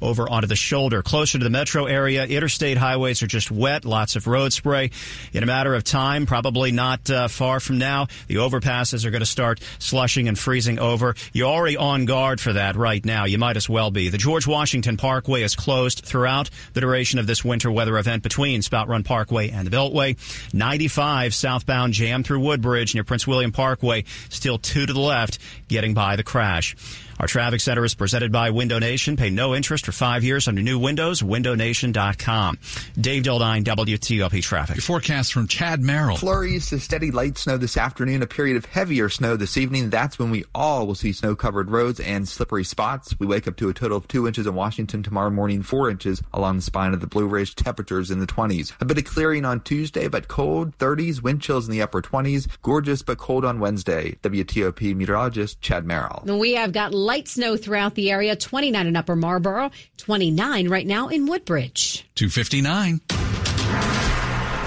over onto the shoulder. Closer to the metro area, interstate highways are just wet, lots of road spray. In a matter of time, probably not uh, far from now, the overpasses are going to start slushing and freezing over. You're already on guard for that right now. You might as well be. The George Washington Parkway is closed throughout the duration of this winter weather event between Spout Run Parkway and the Beltway. 95 southbound jam through Woodbridge near Prince William Parkway, still two to the left, getting by the crash. Our traffic center is presented by Window Nation. Pay no interest for five years under new windows. WindowNation.com. Dave Dildine, WTOP Traffic. Your forecast from Chad Merrill. Flurries to steady light snow this afternoon. A period of heavier snow this evening. That's when we all will see snow-covered roads and slippery spots. We wake up to a total of two inches in Washington tomorrow morning, four inches along the spine of the Blue Ridge. Temperatures in the 20s. A bit of clearing on Tuesday, but cold. 30s. Wind chills in the upper 20s. Gorgeous but cold on Wednesday. WTOP meteorologist Chad Merrill. We have got light snow throughout the area 29 in Upper Marlboro, 29 right now in Woodbridge. 259.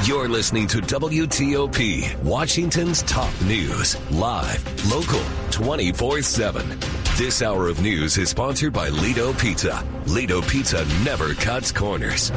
You're listening to WTOP, Washington's top news, live, local, 24 7. This hour of news is sponsored by Lido Pizza. Lido Pizza never cuts corners.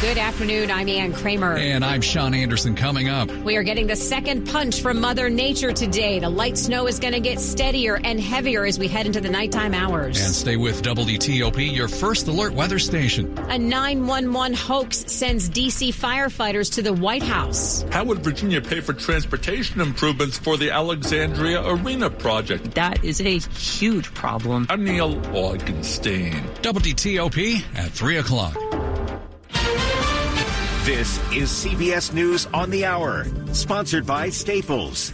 Good afternoon. I'm Ann Kramer. And I'm Sean Anderson coming up. We are getting the second punch from Mother Nature today. The light snow is going to get steadier and heavier as we head into the nighttime hours. And stay with WTOP, your first alert weather station. A 911 hoax sends D.C. firefighters to the White House. How would Virginia pay for transportation improvements for the Alexandria Arena project? That is a huge problem. I'm Neil Augenstein. WTOP at 3 o'clock. This is CBS News on the Hour, sponsored by Staples.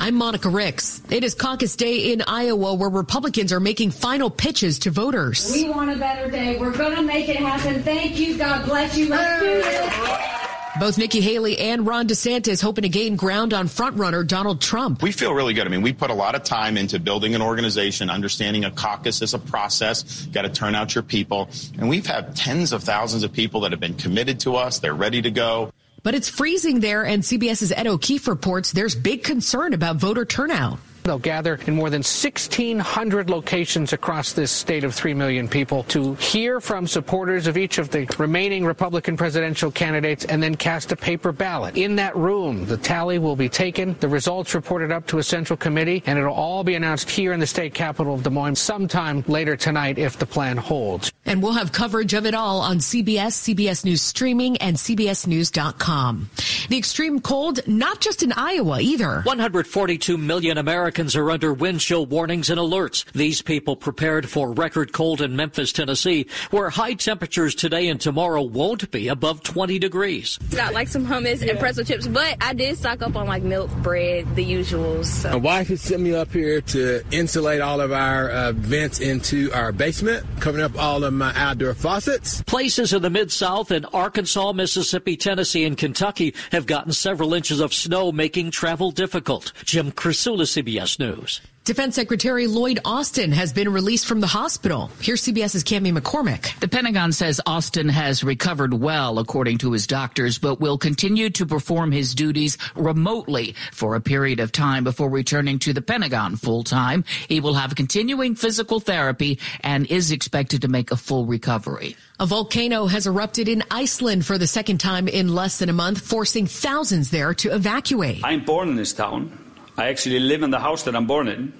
I'm Monica Ricks. It is caucus day in Iowa where Republicans are making final pitches to voters. We want a better day. We're going to make it happen. Thank you. God bless you. Let's do this. Both Nikki Haley and Ron DeSantis hoping to gain ground on frontrunner Donald Trump. We feel really good. I mean, we put a lot of time into building an organization, understanding a caucus is a process. Got to turn out your people. And we've had tens of thousands of people that have been committed to us. They're ready to go. But it's freezing there, and CBS's Ed O'Keefe reports there's big concern about voter turnout. They'll gather in more than 1,600 locations across this state of 3 million people to hear from supporters of each of the remaining Republican presidential candidates and then cast a paper ballot. In that room, the tally will be taken, the results reported up to a central committee, and it'll all be announced here in the state capital of Des Moines sometime later tonight if the plan holds. And we'll have coverage of it all on CBS, CBS News Streaming, and CBSNews.com. The extreme cold, not just in Iowa either. 142 million Americans are under wind chill warnings and alerts. These people prepared for record cold in Memphis, Tennessee, where high temperatures today and tomorrow won't be above 20 degrees. Got like some hummus and pretzel chips, but I did stock up on like milk, bread, the usuals. So. My wife has sent me up here to insulate all of our uh, vents into our basement, covering up all of my outdoor faucets. Places in the Mid South and Arkansas, Mississippi, Tennessee, and Kentucky have gotten several inches of snow, making travel difficult. Jim Krasula, CBS News. Defense Secretary Lloyd Austin has been released from the hospital. Here's CBS's Cami McCormick. The Pentagon says Austin has recovered well, according to his doctors, but will continue to perform his duties remotely for a period of time before returning to the Pentagon full time. He will have continuing physical therapy and is expected to make a full recovery. A volcano has erupted in Iceland for the second time in less than a month, forcing thousands there to evacuate. I'm born in this town. I actually live in the house that I'm born in.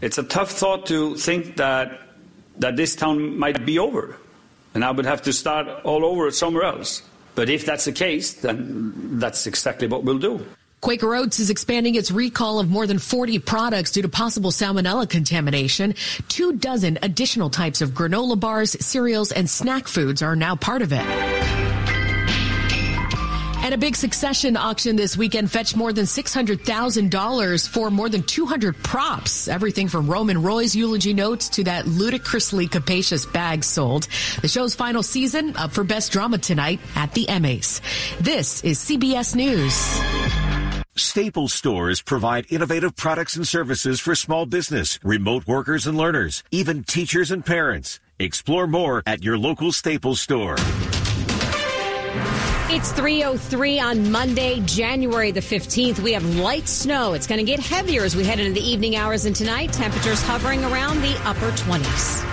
It's a tough thought to think that that this town might be over, and I would have to start all over somewhere else. But if that's the case, then that's exactly what we'll do. Quaker Oats is expanding its recall of more than 40 products due to possible salmonella contamination. Two dozen additional types of granola bars, cereals, and snack foods are now part of it. And a big succession auction this weekend fetched more than $600,000 for more than 200 props. Everything from Roman Roy's eulogy notes to that ludicrously capacious bag sold. The show's final season up for Best Drama tonight at the Emmys. This is CBS News. Staples stores provide innovative products and services for small business, remote workers and learners, even teachers and parents. Explore more at your local Staples store. It's 303 on Monday, January the 15th. We have light snow. It's going to get heavier as we head into the evening hours and tonight. Temperatures hovering around the upper 20s.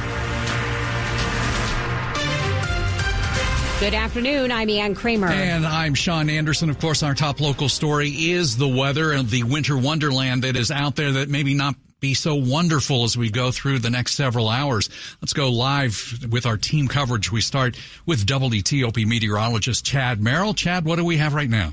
Good afternoon. I'm Ann Kramer. And I'm Sean Anderson. Of course, our top local story is the weather and the winter wonderland that is out there that maybe not be so wonderful as we go through the next several hours. Let's go live with our team coverage. We start with WTOP meteorologist Chad Merrill. Chad, what do we have right now?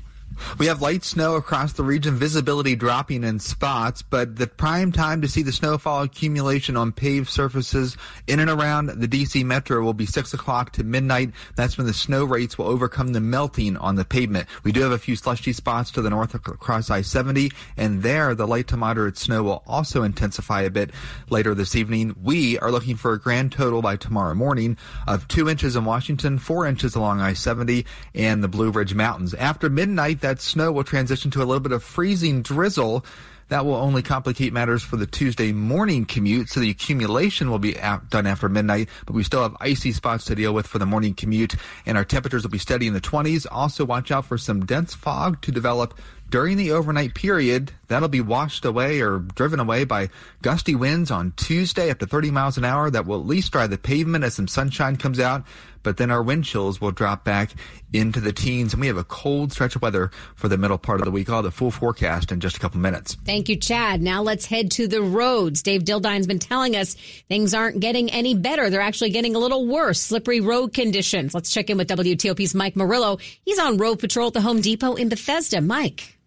We have light snow across the region, visibility dropping in spots, but the prime time to see the snowfall accumulation on paved surfaces in and around the DC metro will be 6 o'clock to midnight. That's when the snow rates will overcome the melting on the pavement. We do have a few slushy spots to the north across I-70, and there the light to moderate snow will also intensify a bit later this evening. We are looking for a grand total by tomorrow morning of 2 inches in Washington, 4 inches along I-70 and the Blue Ridge Mountains. After midnight, that snow will transition to a little bit of freezing drizzle. That will only complicate matters for the Tuesday morning commute, so the accumulation will be done after midnight, but we still have icy spots to deal with for the morning commute, and our temperatures will be steady in the 20s. Also, watch out for some dense fog to develop during the overnight period. That'll be washed away or driven away by gusty winds on Tuesday up to 30 miles an hour that will at least dry the pavement as some sunshine comes out but then our wind chills will drop back into the teens, and we have a cold stretch of weather for the middle part of the week. Have the full forecast in just a couple minutes. Thank you, Chad. Now let's head to the roads. Dave Dildine's been telling us things aren't getting any better. They're actually getting a little worse. Slippery road conditions. Let's check in with WTOP's Mike Murillo. He's on road patrol at the Home Depot in Bethesda. Mike.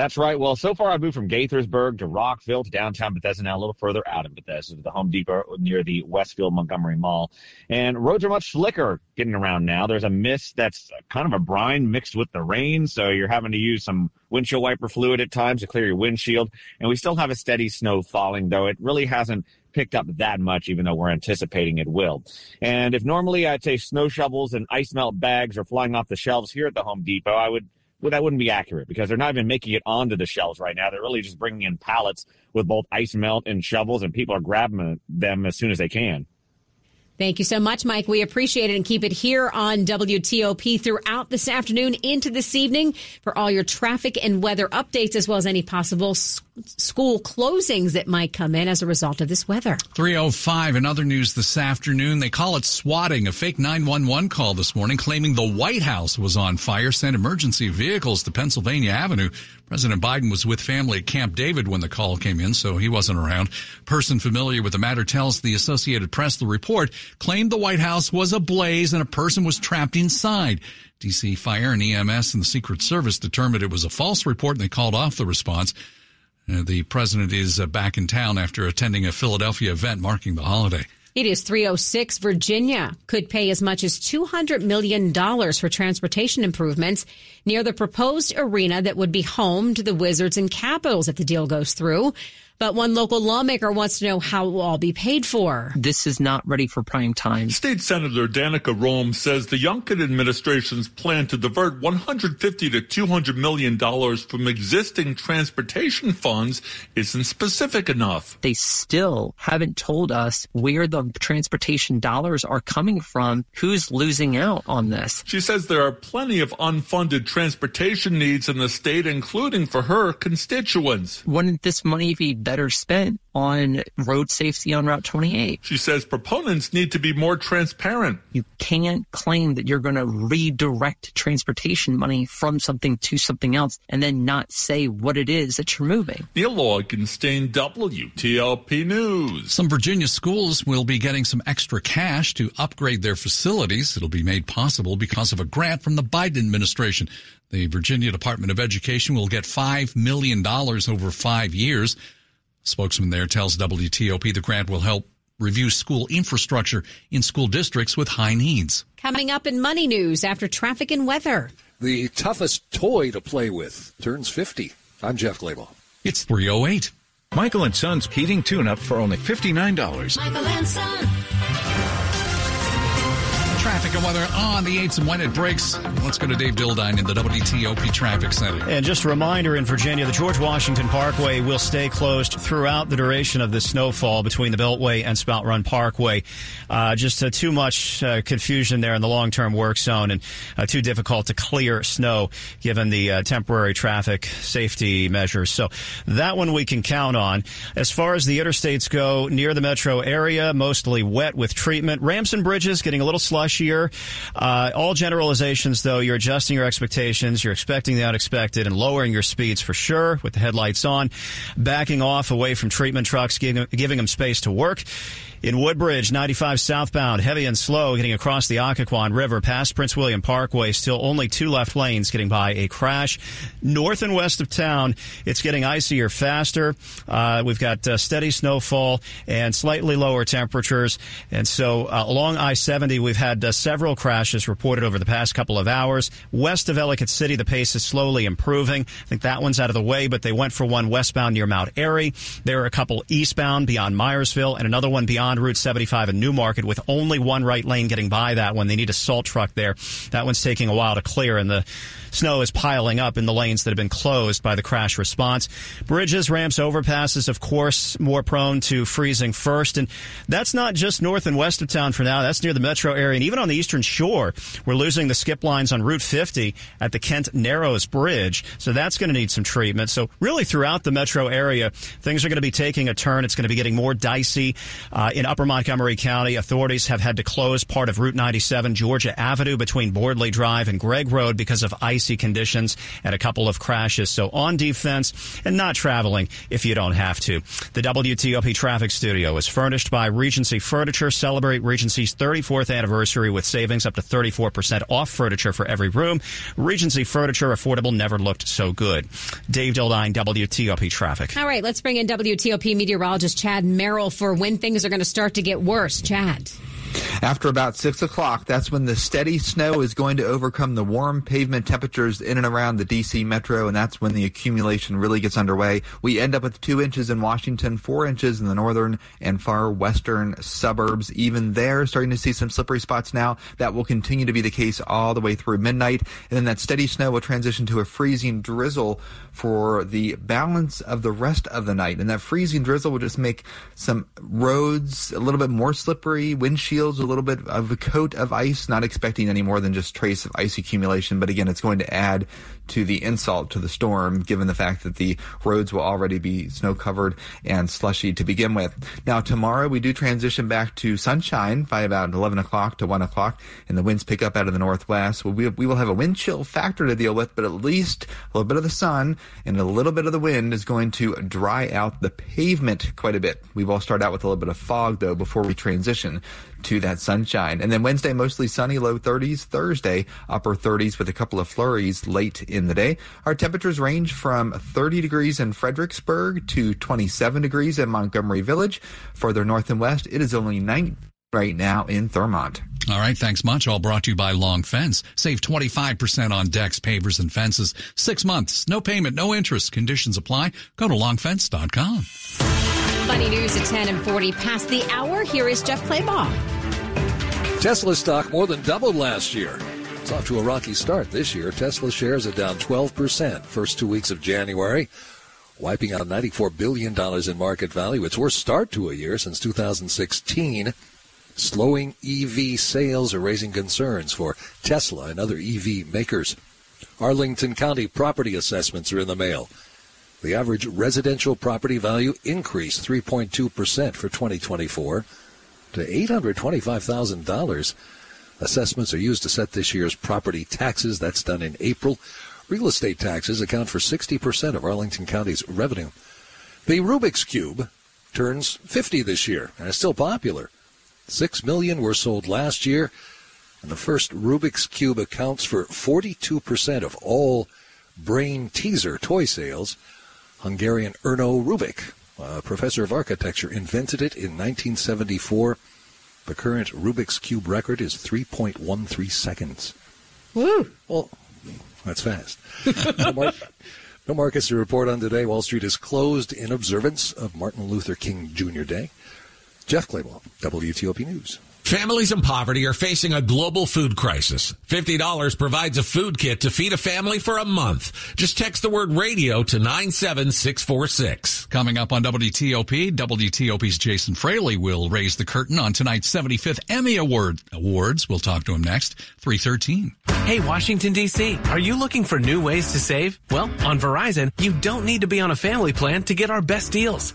That's right. Well, so far I've moved from Gaithersburg to Rockville to downtown Bethesda, now a little further out of Bethesda to the Home Depot near the Westfield Montgomery Mall. And roads are much slicker getting around now. There's a mist that's kind of a brine mixed with the rain, so you're having to use some windshield wiper fluid at times to clear your windshield. And we still have a steady snow falling, though it really hasn't picked up that much, even though we're anticipating it will. And if normally I'd say snow shovels and ice melt bags are flying off the shelves here at the Home Depot, I would well, that wouldn't be accurate because they're not even making it onto the shelves right now. They're really just bringing in pallets with both ice melt and shovels, and people are grabbing them as soon as they can. Thank you so much, Mike. We appreciate it and keep it here on WTOP throughout this afternoon into this evening for all your traffic and weather updates, as well as any possible school closings that might come in as a result of this weather. 305 in other news this afternoon. They call it swatting. A fake 911 call this morning claiming the White House was on fire sent emergency vehicles to Pennsylvania Avenue. President Biden was with family at Camp David when the call came in, so he wasn't around. Person familiar with the matter tells the Associated Press the report claimed the White House was ablaze and a person was trapped inside. DC Fire and EMS and the Secret Service determined it was a false report and they called off the response. Uh, the president is uh, back in town after attending a Philadelphia event marking the holiday. It is 306. Virginia could pay as much as $200 million for transportation improvements near the proposed arena that would be home to the Wizards and Capitals if the deal goes through. But one local lawmaker wants to know how it will all be paid for. This is not ready for prime time. State Senator Danica Roem says the Youngkin administration's plan to divert 150 to 200 million dollars from existing transportation funds isn't specific enough. They still haven't told us where the transportation dollars are coming from, who's losing out on this. She says there are plenty of unfunded transportation needs in the state, including for her constituents. Wouldn't this money be better spent on road safety on Route 28. She says proponents need to be more transparent. You can't claim that you're going to redirect transportation money from something to something else and then not say what it is that you're moving. Neil Augenstein, WTOP News. Some Virginia schools will be getting some extra cash to upgrade their facilities. It'll be made possible because of a grant from the Biden administration. The Virginia Department of Education will get $5 million over five years. Spokesman there tells WTOP the grant will help review school infrastructure in school districts with high needs. Coming up in money news after traffic and weather. The toughest toy to play with turns 50. I'm Jeff Clabaugh. It's 308. Michael and Son's heating tune up for only $59. Michael and Son. Traffic and weather on the 8th and when it breaks. Let's go to Dave Dildine in the WTOP Traffic Center. And just a reminder in Virginia, the George Washington Parkway will stay closed throughout the duration of the snowfall between the Beltway and Spout Run Parkway. Uh, just uh, too much uh, confusion there in the long term work zone and uh, too difficult to clear snow given the uh, temporary traffic safety measures. So that one we can count on. As far as the interstates go, near the metro area, mostly wet with treatment. Ramps and bridges getting a little slushier. Uh, all generalizations, though, you're adjusting your expectations. You're expecting the unexpected and lowering your speeds for sure with the headlights on, backing off away from treatment trucks, giving, giving them space to work. In Woodbridge, 95 southbound, heavy and slow, getting across the Occoquan River past Prince William Parkway. Still only two left lanes getting by a crash. North and west of town, it's getting icier faster. Uh, we've got uh, steady snowfall and slightly lower temperatures. And so uh, along I-70, we've had uh, several crashes reported over the past couple of hours. West of Ellicott City, the pace is slowly improving. I think that one's out of the way, but they went for one westbound near Mount Airy. There are a couple eastbound beyond Myersville and another one beyond Route 75 in New Market with only one right lane getting by that one. They need a salt truck there. That one's taking a while to clear, and the snow is piling up in the lanes that have been closed by the crash response. Bridges, ramps, overpasses, of course, more prone to freezing first. And that's not just north and west of town for now. That's near the metro area. And even on the eastern shore, we're losing the skip lines on Route 50 at the Kent Narrows Bridge. So that's going to need some treatment. So really throughout the metro area, things are going to be taking a turn. It's going to be getting more dicey. Uh, in Upper Montgomery County, authorities have had to close part of Route 97 Georgia Avenue between Boardley Drive and Gregg Road because of icy conditions and a couple of crashes. So on defense and not traveling if you don't have to. The WTOP traffic studio is furnished by Regency Furniture. Celebrate Regency's 34th anniversary with savings up to 34% off furniture for every room. Regency Furniture, affordable, never looked so good. Dave Dildine, WTOP traffic. All right, let's bring in WTOP meteorologist Chad Merrill for when things are going to start to get worse. Chad. After about 6 o'clock, that's when the steady snow is going to overcome the warm pavement temperatures in and around the D.C. metro, and that's when the accumulation really gets underway. We end up with 2 inches in Washington, 4 inches in the northern and far western suburbs. Even there, starting to see some slippery spots now. That will continue to be the case all the way through midnight. And then that steady snow will transition to a freezing drizzle for the balance of the rest of the night. And that freezing drizzle will just make some roads a little bit more slippery, windshields a little bit of a coat of ice, not expecting any more than just trace of ice accumulation. But again, it's going to add to the insult to the storm, given the fact that the roads will already be snow covered and slushy to begin with. Now, tomorrow we do transition back to sunshine by about 11 o'clock to 1 o'clock, and the winds pick up out of the northwest. we, we will have a wind chill factor to deal with, but at least a little bit of the sun and a little bit of the wind is going to dry out the pavement quite a bit. We will start out with a little bit of fog, though, before we transition to that sunshine. And then Wednesday, mostly sunny, low 30s. Thursday, upper 30s with a couple of flurries late in the day. Our temperatures range from 30 degrees in Fredericksburg to 27 degrees in Montgomery Village. Further north and west, it is only 9 right now in Thurmont. All right, thanks much. All brought to you by Long Fence. Save 25% on decks, pavers, and fences. Six months, no payment, no interest. Conditions apply. Go to longfence.com. Funny news at 10 and 40 past the hour. Here is Jeff Clabaugh. Tesla stock more than doubled last year. It's off to a rocky start this year. Tesla shares are down 12% first two weeks of January, wiping out $94 billion in market value. Its worst start to a year since 2016. Slowing EV sales are raising concerns for Tesla and other EV makers. Arlington County property assessments are in the mail. The average residential property value increased 3.2% for 2024 to $825,000. Assessments are used to set this year's property taxes. That's done in April. Real estate taxes account for 60% of Arlington County's revenue. The Rubik's Cube turns 50 this year and is still popular. Six million were sold last year, and the first Rubik's Cube accounts for 42% of all brain teaser toy sales. Hungarian Erno Rubik, a professor of architecture, invented it in 1974. The current Rubik's Cube record is 3.13 seconds. Woo! Well, that's fast. no, mar- no markets to report on today. Wall Street is closed in observance of Martin Luther King Jr. Day. Jeff Clabaugh, WTOP News. Families in poverty are facing a global food crisis. $50 provides a food kit to feed a family for a month. Just text the word radio to 97646. Coming up on WTOP, WTOP's Jason Fraley will raise the curtain on tonight's 75th Emmy Award awards. We'll talk to him next, 313. Hey, Washington, D.C., are you looking for new ways to save? Well, on Verizon, you don't need to be on a family plan to get our best deals.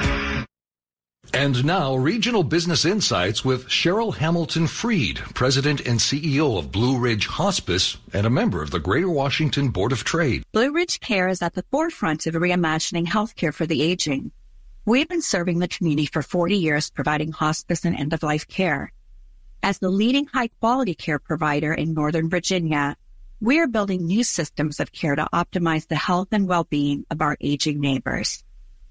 And now, regional business insights with Cheryl Hamilton Freed, President and CEO of Blue Ridge Hospice and a member of the Greater Washington Board of Trade. Blue Ridge Care is at the forefront of reimagining healthcare for the aging. We've been serving the community for 40 years, providing hospice and end of life care. As the leading high quality care provider in Northern Virginia, we are building new systems of care to optimize the health and well being of our aging neighbors.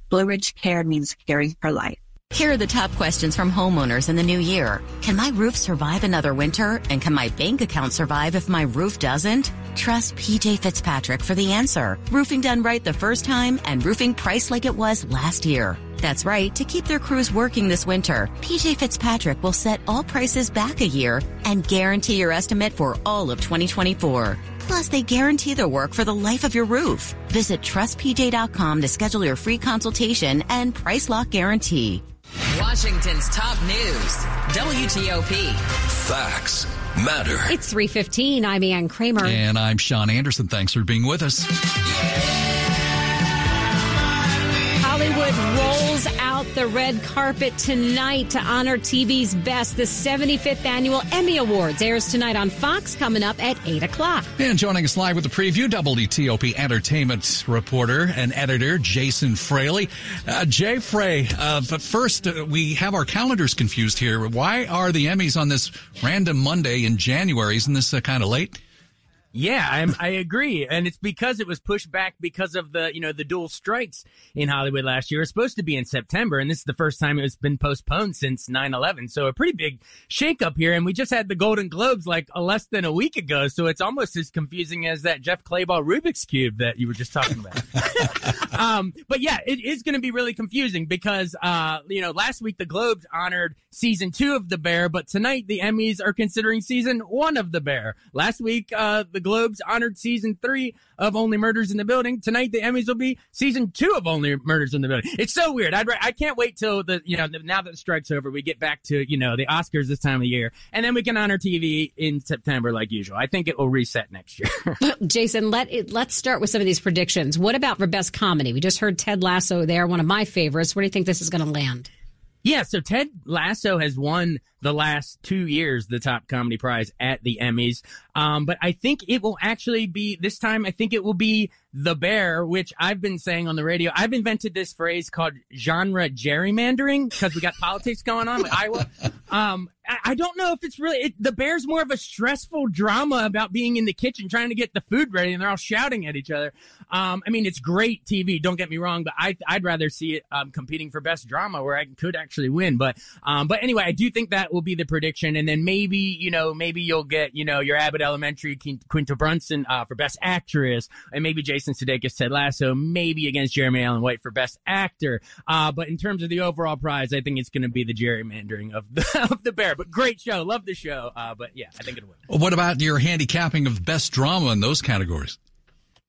Blue Ridge Care means caring for life. Here are the top questions from homeowners in the new year. Can my roof survive another winter? And can my bank account survive if my roof doesn't? Trust PJ Fitzpatrick for the answer. Roofing done right the first time and roofing priced like it was last year. That's right. To keep their crews working this winter, PJ Fitzpatrick will set all prices back a year and guarantee your estimate for all of 2024. Plus, they guarantee their work for the life of your roof. Visit trustpj.com to schedule your free consultation and price lock guarantee. Washington's top news, WTOP. Facts matter. It's 315. I'm Ann Kramer. And I'm Sean Anderson. Thanks for being with us. Hollywood rolls out the red carpet tonight to honor TV's best. The 75th annual Emmy Awards airs tonight on Fox coming up at 8 o'clock. And joining us live with the preview, WTOP entertainment reporter and editor Jason Fraley. Uh, Jay Frey, uh, but first, uh, we have our calendars confused here. Why are the Emmys on this random Monday in January? Isn't this uh, kind of late? Yeah, I'm, I agree, and it's because it was pushed back because of the you know the dual strikes in Hollywood last year. It's supposed to be in September, and this is the first time it's been postponed since 9/11. So a pretty big shakeup here, and we just had the Golden Globes like less than a week ago, so it's almost as confusing as that Jeff Clabaugh Rubik's cube that you were just talking about. um, but yeah, it is going to be really confusing because uh, you know last week the Globes honored season two of The Bear, but tonight the Emmys are considering season one of The Bear. Last week uh, the Globes honored season three of Only Murders in the Building. Tonight, the Emmys will be season two of Only Murders in the Building. It's so weird. I'd, I can't wait till the, you know, now that the strike's over, we get back to, you know, the Oscars this time of year, and then we can honor TV in September like usual. I think it will reset next year. Jason, let it, let's start with some of these predictions. What about for best comedy? We just heard Ted Lasso there, one of my favorites. Where do you think this is going to land? Yeah, so Ted Lasso has won the last two years the top comedy prize at the Emmys. Um, but I think it will actually be this time. I think it will be the bear, which I've been saying on the radio. I've invented this phrase called genre gerrymandering because we got politics going on with Iowa. Um, I, don't know if it's really it, the bear's more of a stressful drama about being in the kitchen trying to get the food ready, and they're all shouting at each other. Um, I mean, it's great TV. Don't get me wrong, but I, would rather see it um, competing for best drama where I could actually win. But um, but anyway, I do think that will be the prediction. And then maybe, you know, maybe you'll get, you know, your Abbott Elementary Quinta Brunson uh, for Best Actress, and maybe Jason Sudeikis Ted Lasso, maybe against Jeremy Allen White for Best Actor. Uh, but in terms of the overall prize, I think it's going to be the gerrymandering of the, of the Bear. But great show. Love the show. Uh, but yeah, I think it'll win. What about your handicapping of Best Drama in those categories?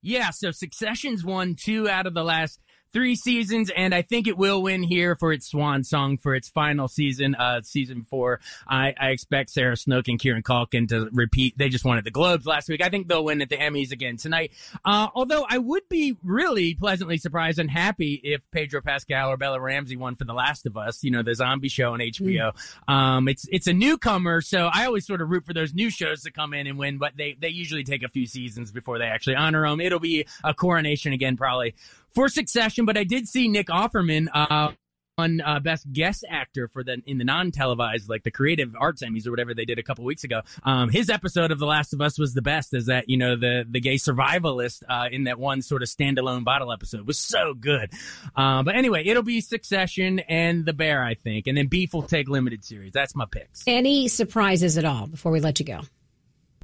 Yeah, so Succession's won two out of the last three seasons, and I think it will win here for its swan song for its final season, uh, season four. I, I expect Sarah Snook and Kieran Culkin to repeat. They just won at the Globes last week. I think they'll win at the Emmys again tonight. Uh, although I would be really pleasantly surprised and happy if Pedro Pascal or Bella Ramsey won for The Last of Us. You know, the zombie show on HBO. Mm. Um, it's it's a newcomer, so I always sort of root for those new shows to come in and win, but they they usually take a few seasons before they actually honor them. It'll be a coronation again, probably for Succession, but I did see Nick Offerman uh, on uh, Best Guest Actor for the in the non televised like the Creative Arts Emmys or whatever they did a couple weeks ago. Um, his episode of The Last of Us was the best. Is that you know the the gay survivalist uh, in that one sort of standalone bottle episode was so good. Uh, but anyway, it'll be Succession and The Bear, I think, and then Beef will take limited series. That's my picks. Any surprises at all before we let you go?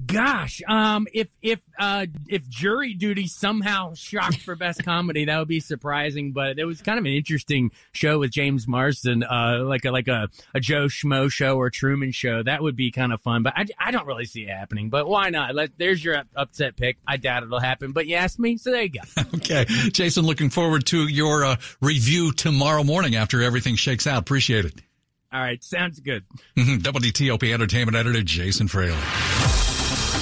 Gosh, um, if if uh, if jury duty somehow shocked for best comedy, that would be surprising. But it was kind of an interesting show with James Marsden, uh, like a like a, a Joe Schmo show or Truman show. That would be kind of fun. But I, I don't really see it happening. But why not? Let, there's your upset pick. I doubt it'll happen. But you asked me, so there you go. okay, Jason, looking forward to your uh, review tomorrow morning after everything shakes out. Appreciate it. All right, sounds good. WTOP Entertainment Editor Jason Fraley.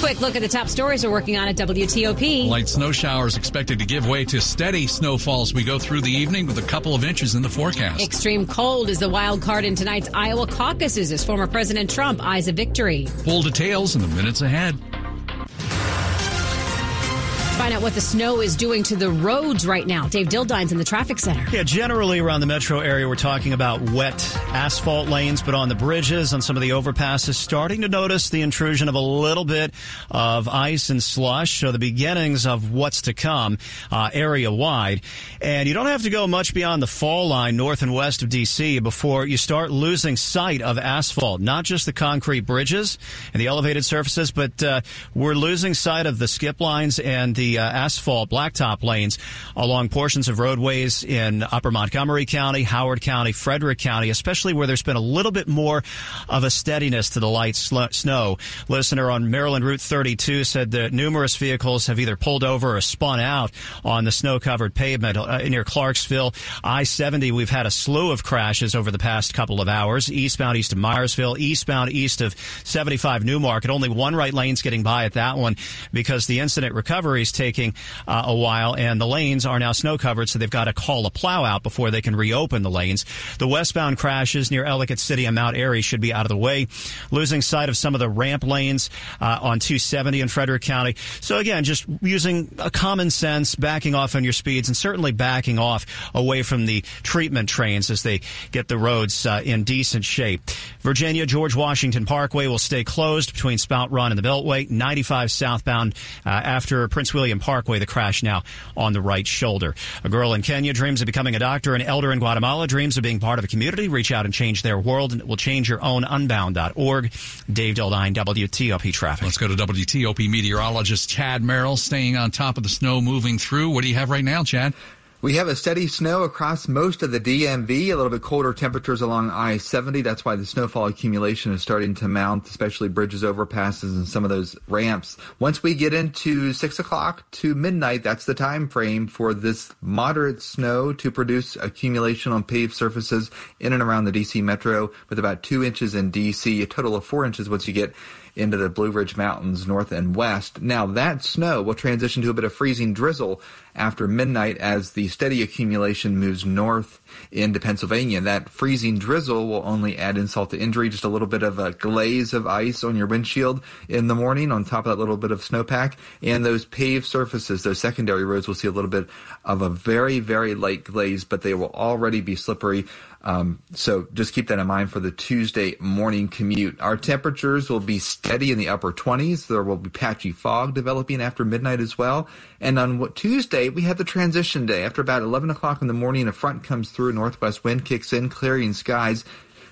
Quick look at the top stories we're working on at WTOP. Light snow showers expected to give way to steady snowfalls we go through the evening with a couple of inches in the forecast. Extreme cold is the wild card in tonight's Iowa caucuses as former President Trump eyes a victory. Full details in the minutes ahead. Find out what the snow is doing to the roads right now. Dave Dildine's in the traffic center. Yeah, generally around the metro area, we're talking about wet asphalt lanes, but on the bridges, on some of the overpasses, starting to notice the intrusion of a little bit of ice and slush. So the beginnings of what's to come uh, area wide. And you don't have to go much beyond the fall line north and west of D.C. before you start losing sight of asphalt, not just the concrete bridges and the elevated surfaces, but uh, we're losing sight of the skip lines and the uh, asphalt blacktop lanes along portions of roadways in Upper Montgomery County, Howard County, Frederick County, especially where there's been a little bit more of a steadiness to the light sl- snow. Listener on Maryland Route 32 said that numerous vehicles have either pulled over or spun out on the snow covered pavement uh, near Clarksville. I 70, we've had a slew of crashes over the past couple of hours. Eastbound east of Myersville, eastbound east of 75 New Market. Only one right lane's getting by at that one because the incident recovery is taking uh, a while, and the lanes are now snow covered, so they've got to call a plow out before they can reopen the lanes. The westbound crashes near Ellicott City and Mount Airy should be out of the way, losing sight of some of the ramp lanes uh, on 270 in Frederick County. So again, just using a common sense, backing off on your speeds, and certainly backing off away from the treatment trains as they get the roads uh, in decent shape. Virginia George Washington Parkway will stay closed between Spout Run and the Beltway. 95 southbound uh, after Prince William William Parkway, the crash now on the right shoulder. A girl in Kenya dreams of becoming a doctor. An elder in Guatemala dreams of being part of a community. Reach out and change their world, and it will change your own unbound.org. Dave Dildine, WTOP Traffic. Let's go to WTOP meteorologist Chad Merrill, staying on top of the snow moving through. What do you have right now, Chad? We have a steady snow across most of the DMV, a little bit colder temperatures along I 70. That's why the snowfall accumulation is starting to mount, especially bridges, overpasses, and some of those ramps. Once we get into 6 o'clock to midnight, that's the time frame for this moderate snow to produce accumulation on paved surfaces in and around the DC metro, with about two inches in DC, a total of four inches once you get into the Blue Ridge Mountains north and west. Now that snow will transition to a bit of freezing drizzle after midnight as the steady accumulation moves north into Pennsylvania. That freezing drizzle will only add insult to injury, just a little bit of a glaze of ice on your windshield in the morning on top of that little bit of snowpack. And those paved surfaces, those secondary roads will see a little bit of a very, very light glaze, but they will already be slippery um, so just keep that in mind for the Tuesday morning commute. Our temperatures will be steady in the upper 20s. There will be patchy fog developing after midnight as well. And on Tuesday, we have the transition day. After about 11 o'clock in the morning, a front comes through, northwest wind kicks in, clearing skies.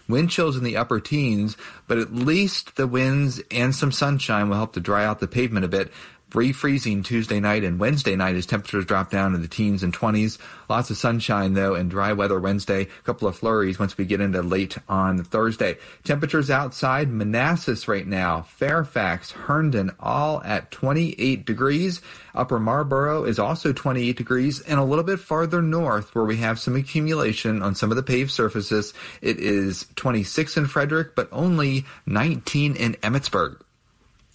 Wind chills in the upper teens, but at least the winds and some sunshine will help to dry out the pavement a bit Refreezing Tuesday night and Wednesday night as temperatures drop down to the teens and 20s. Lots of sunshine though and dry weather Wednesday. A couple of flurries once we get into late on Thursday. Temperatures outside Manassas right now, Fairfax, Herndon, all at 28 degrees. Upper Marlboro is also 28 degrees and a little bit farther north where we have some accumulation on some of the paved surfaces. It is 26 in Frederick, but only 19 in Emmitsburg.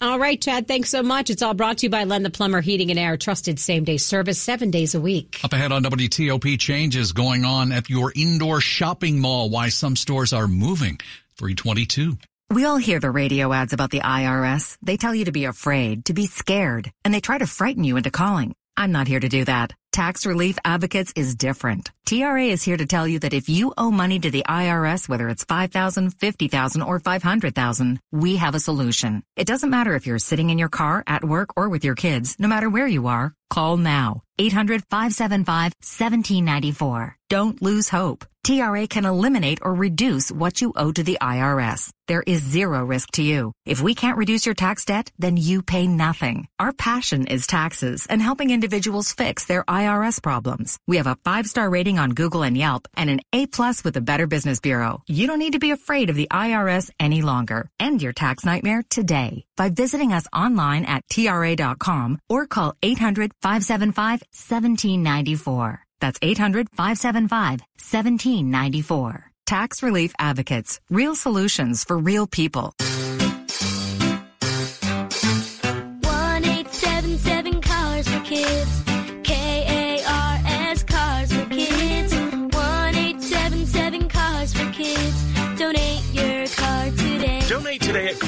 All right, Chad, thanks so much. It's all brought to you by Len the Plumber Heating and Air, trusted same day service seven days a week. Up ahead on WTOP, changes going on at your indoor shopping mall. Why some stores are moving. 322. We all hear the radio ads about the IRS. They tell you to be afraid, to be scared, and they try to frighten you into calling. I'm not here to do that. Tax Relief Advocates is different. TRA is here to tell you that if you owe money to the IRS, whether it's 5000 50000 or 500000 we have a solution. It doesn't matter if you're sitting in your car, at work, or with your kids, no matter where you are, call now. 800-575-1794. Don't lose hope. TRA can eliminate or reduce what you owe to the IRS. There is zero risk to you. If we can't reduce your tax debt, then you pay nothing. Our passion is taxes and helping individuals fix their IRS problems. We have a five-star rating on Google and Yelp and an A plus with the Better Business Bureau. You don't need to be afraid of the IRS any longer. End your tax nightmare today by visiting us online at TRA.com or call 800-575-1794. That's 800-575-1794. Tax Relief Advocates. Real solutions for real people.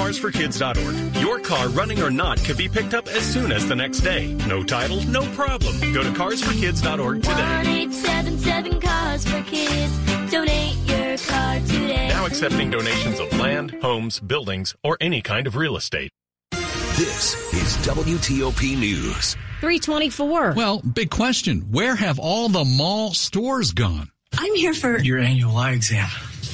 carsforkids.org. Your car, running or not, can be picked up as soon as the next day. No title, no problem. Go to carsforkids.org today. 1877 Cars for Kids. Donate your car today. Now accepting donations of land, homes, buildings, or any kind of real estate. This is WTOP News. 324. Well, big question. Where have all the mall stores gone? I'm here for your annual eye exam.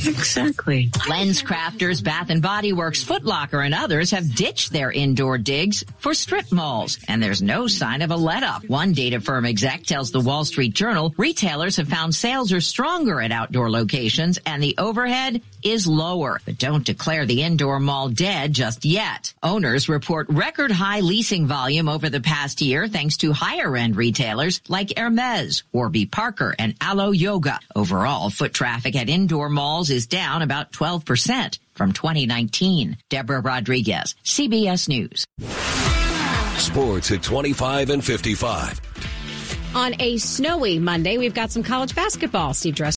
Exactly. Lens Crafters, Bath and Body Works, Foot Locker, and others have ditched their indoor digs for strip malls, and there's no sign of a let up. One data firm exec tells the Wall Street Journal retailers have found sales are stronger at outdoor locations and the overhead is lower, but don't declare the indoor mall dead just yet. Owners report record high leasing volume over the past year thanks to higher end retailers like Hermes, Warby Parker, and Alo Yoga. Overall, foot traffic at indoor malls is down about 12% from 2019. Deborah Rodriguez, CBS News. Sports at 25 and 55. On a snowy Monday, we've got some college basketball. Steve Dress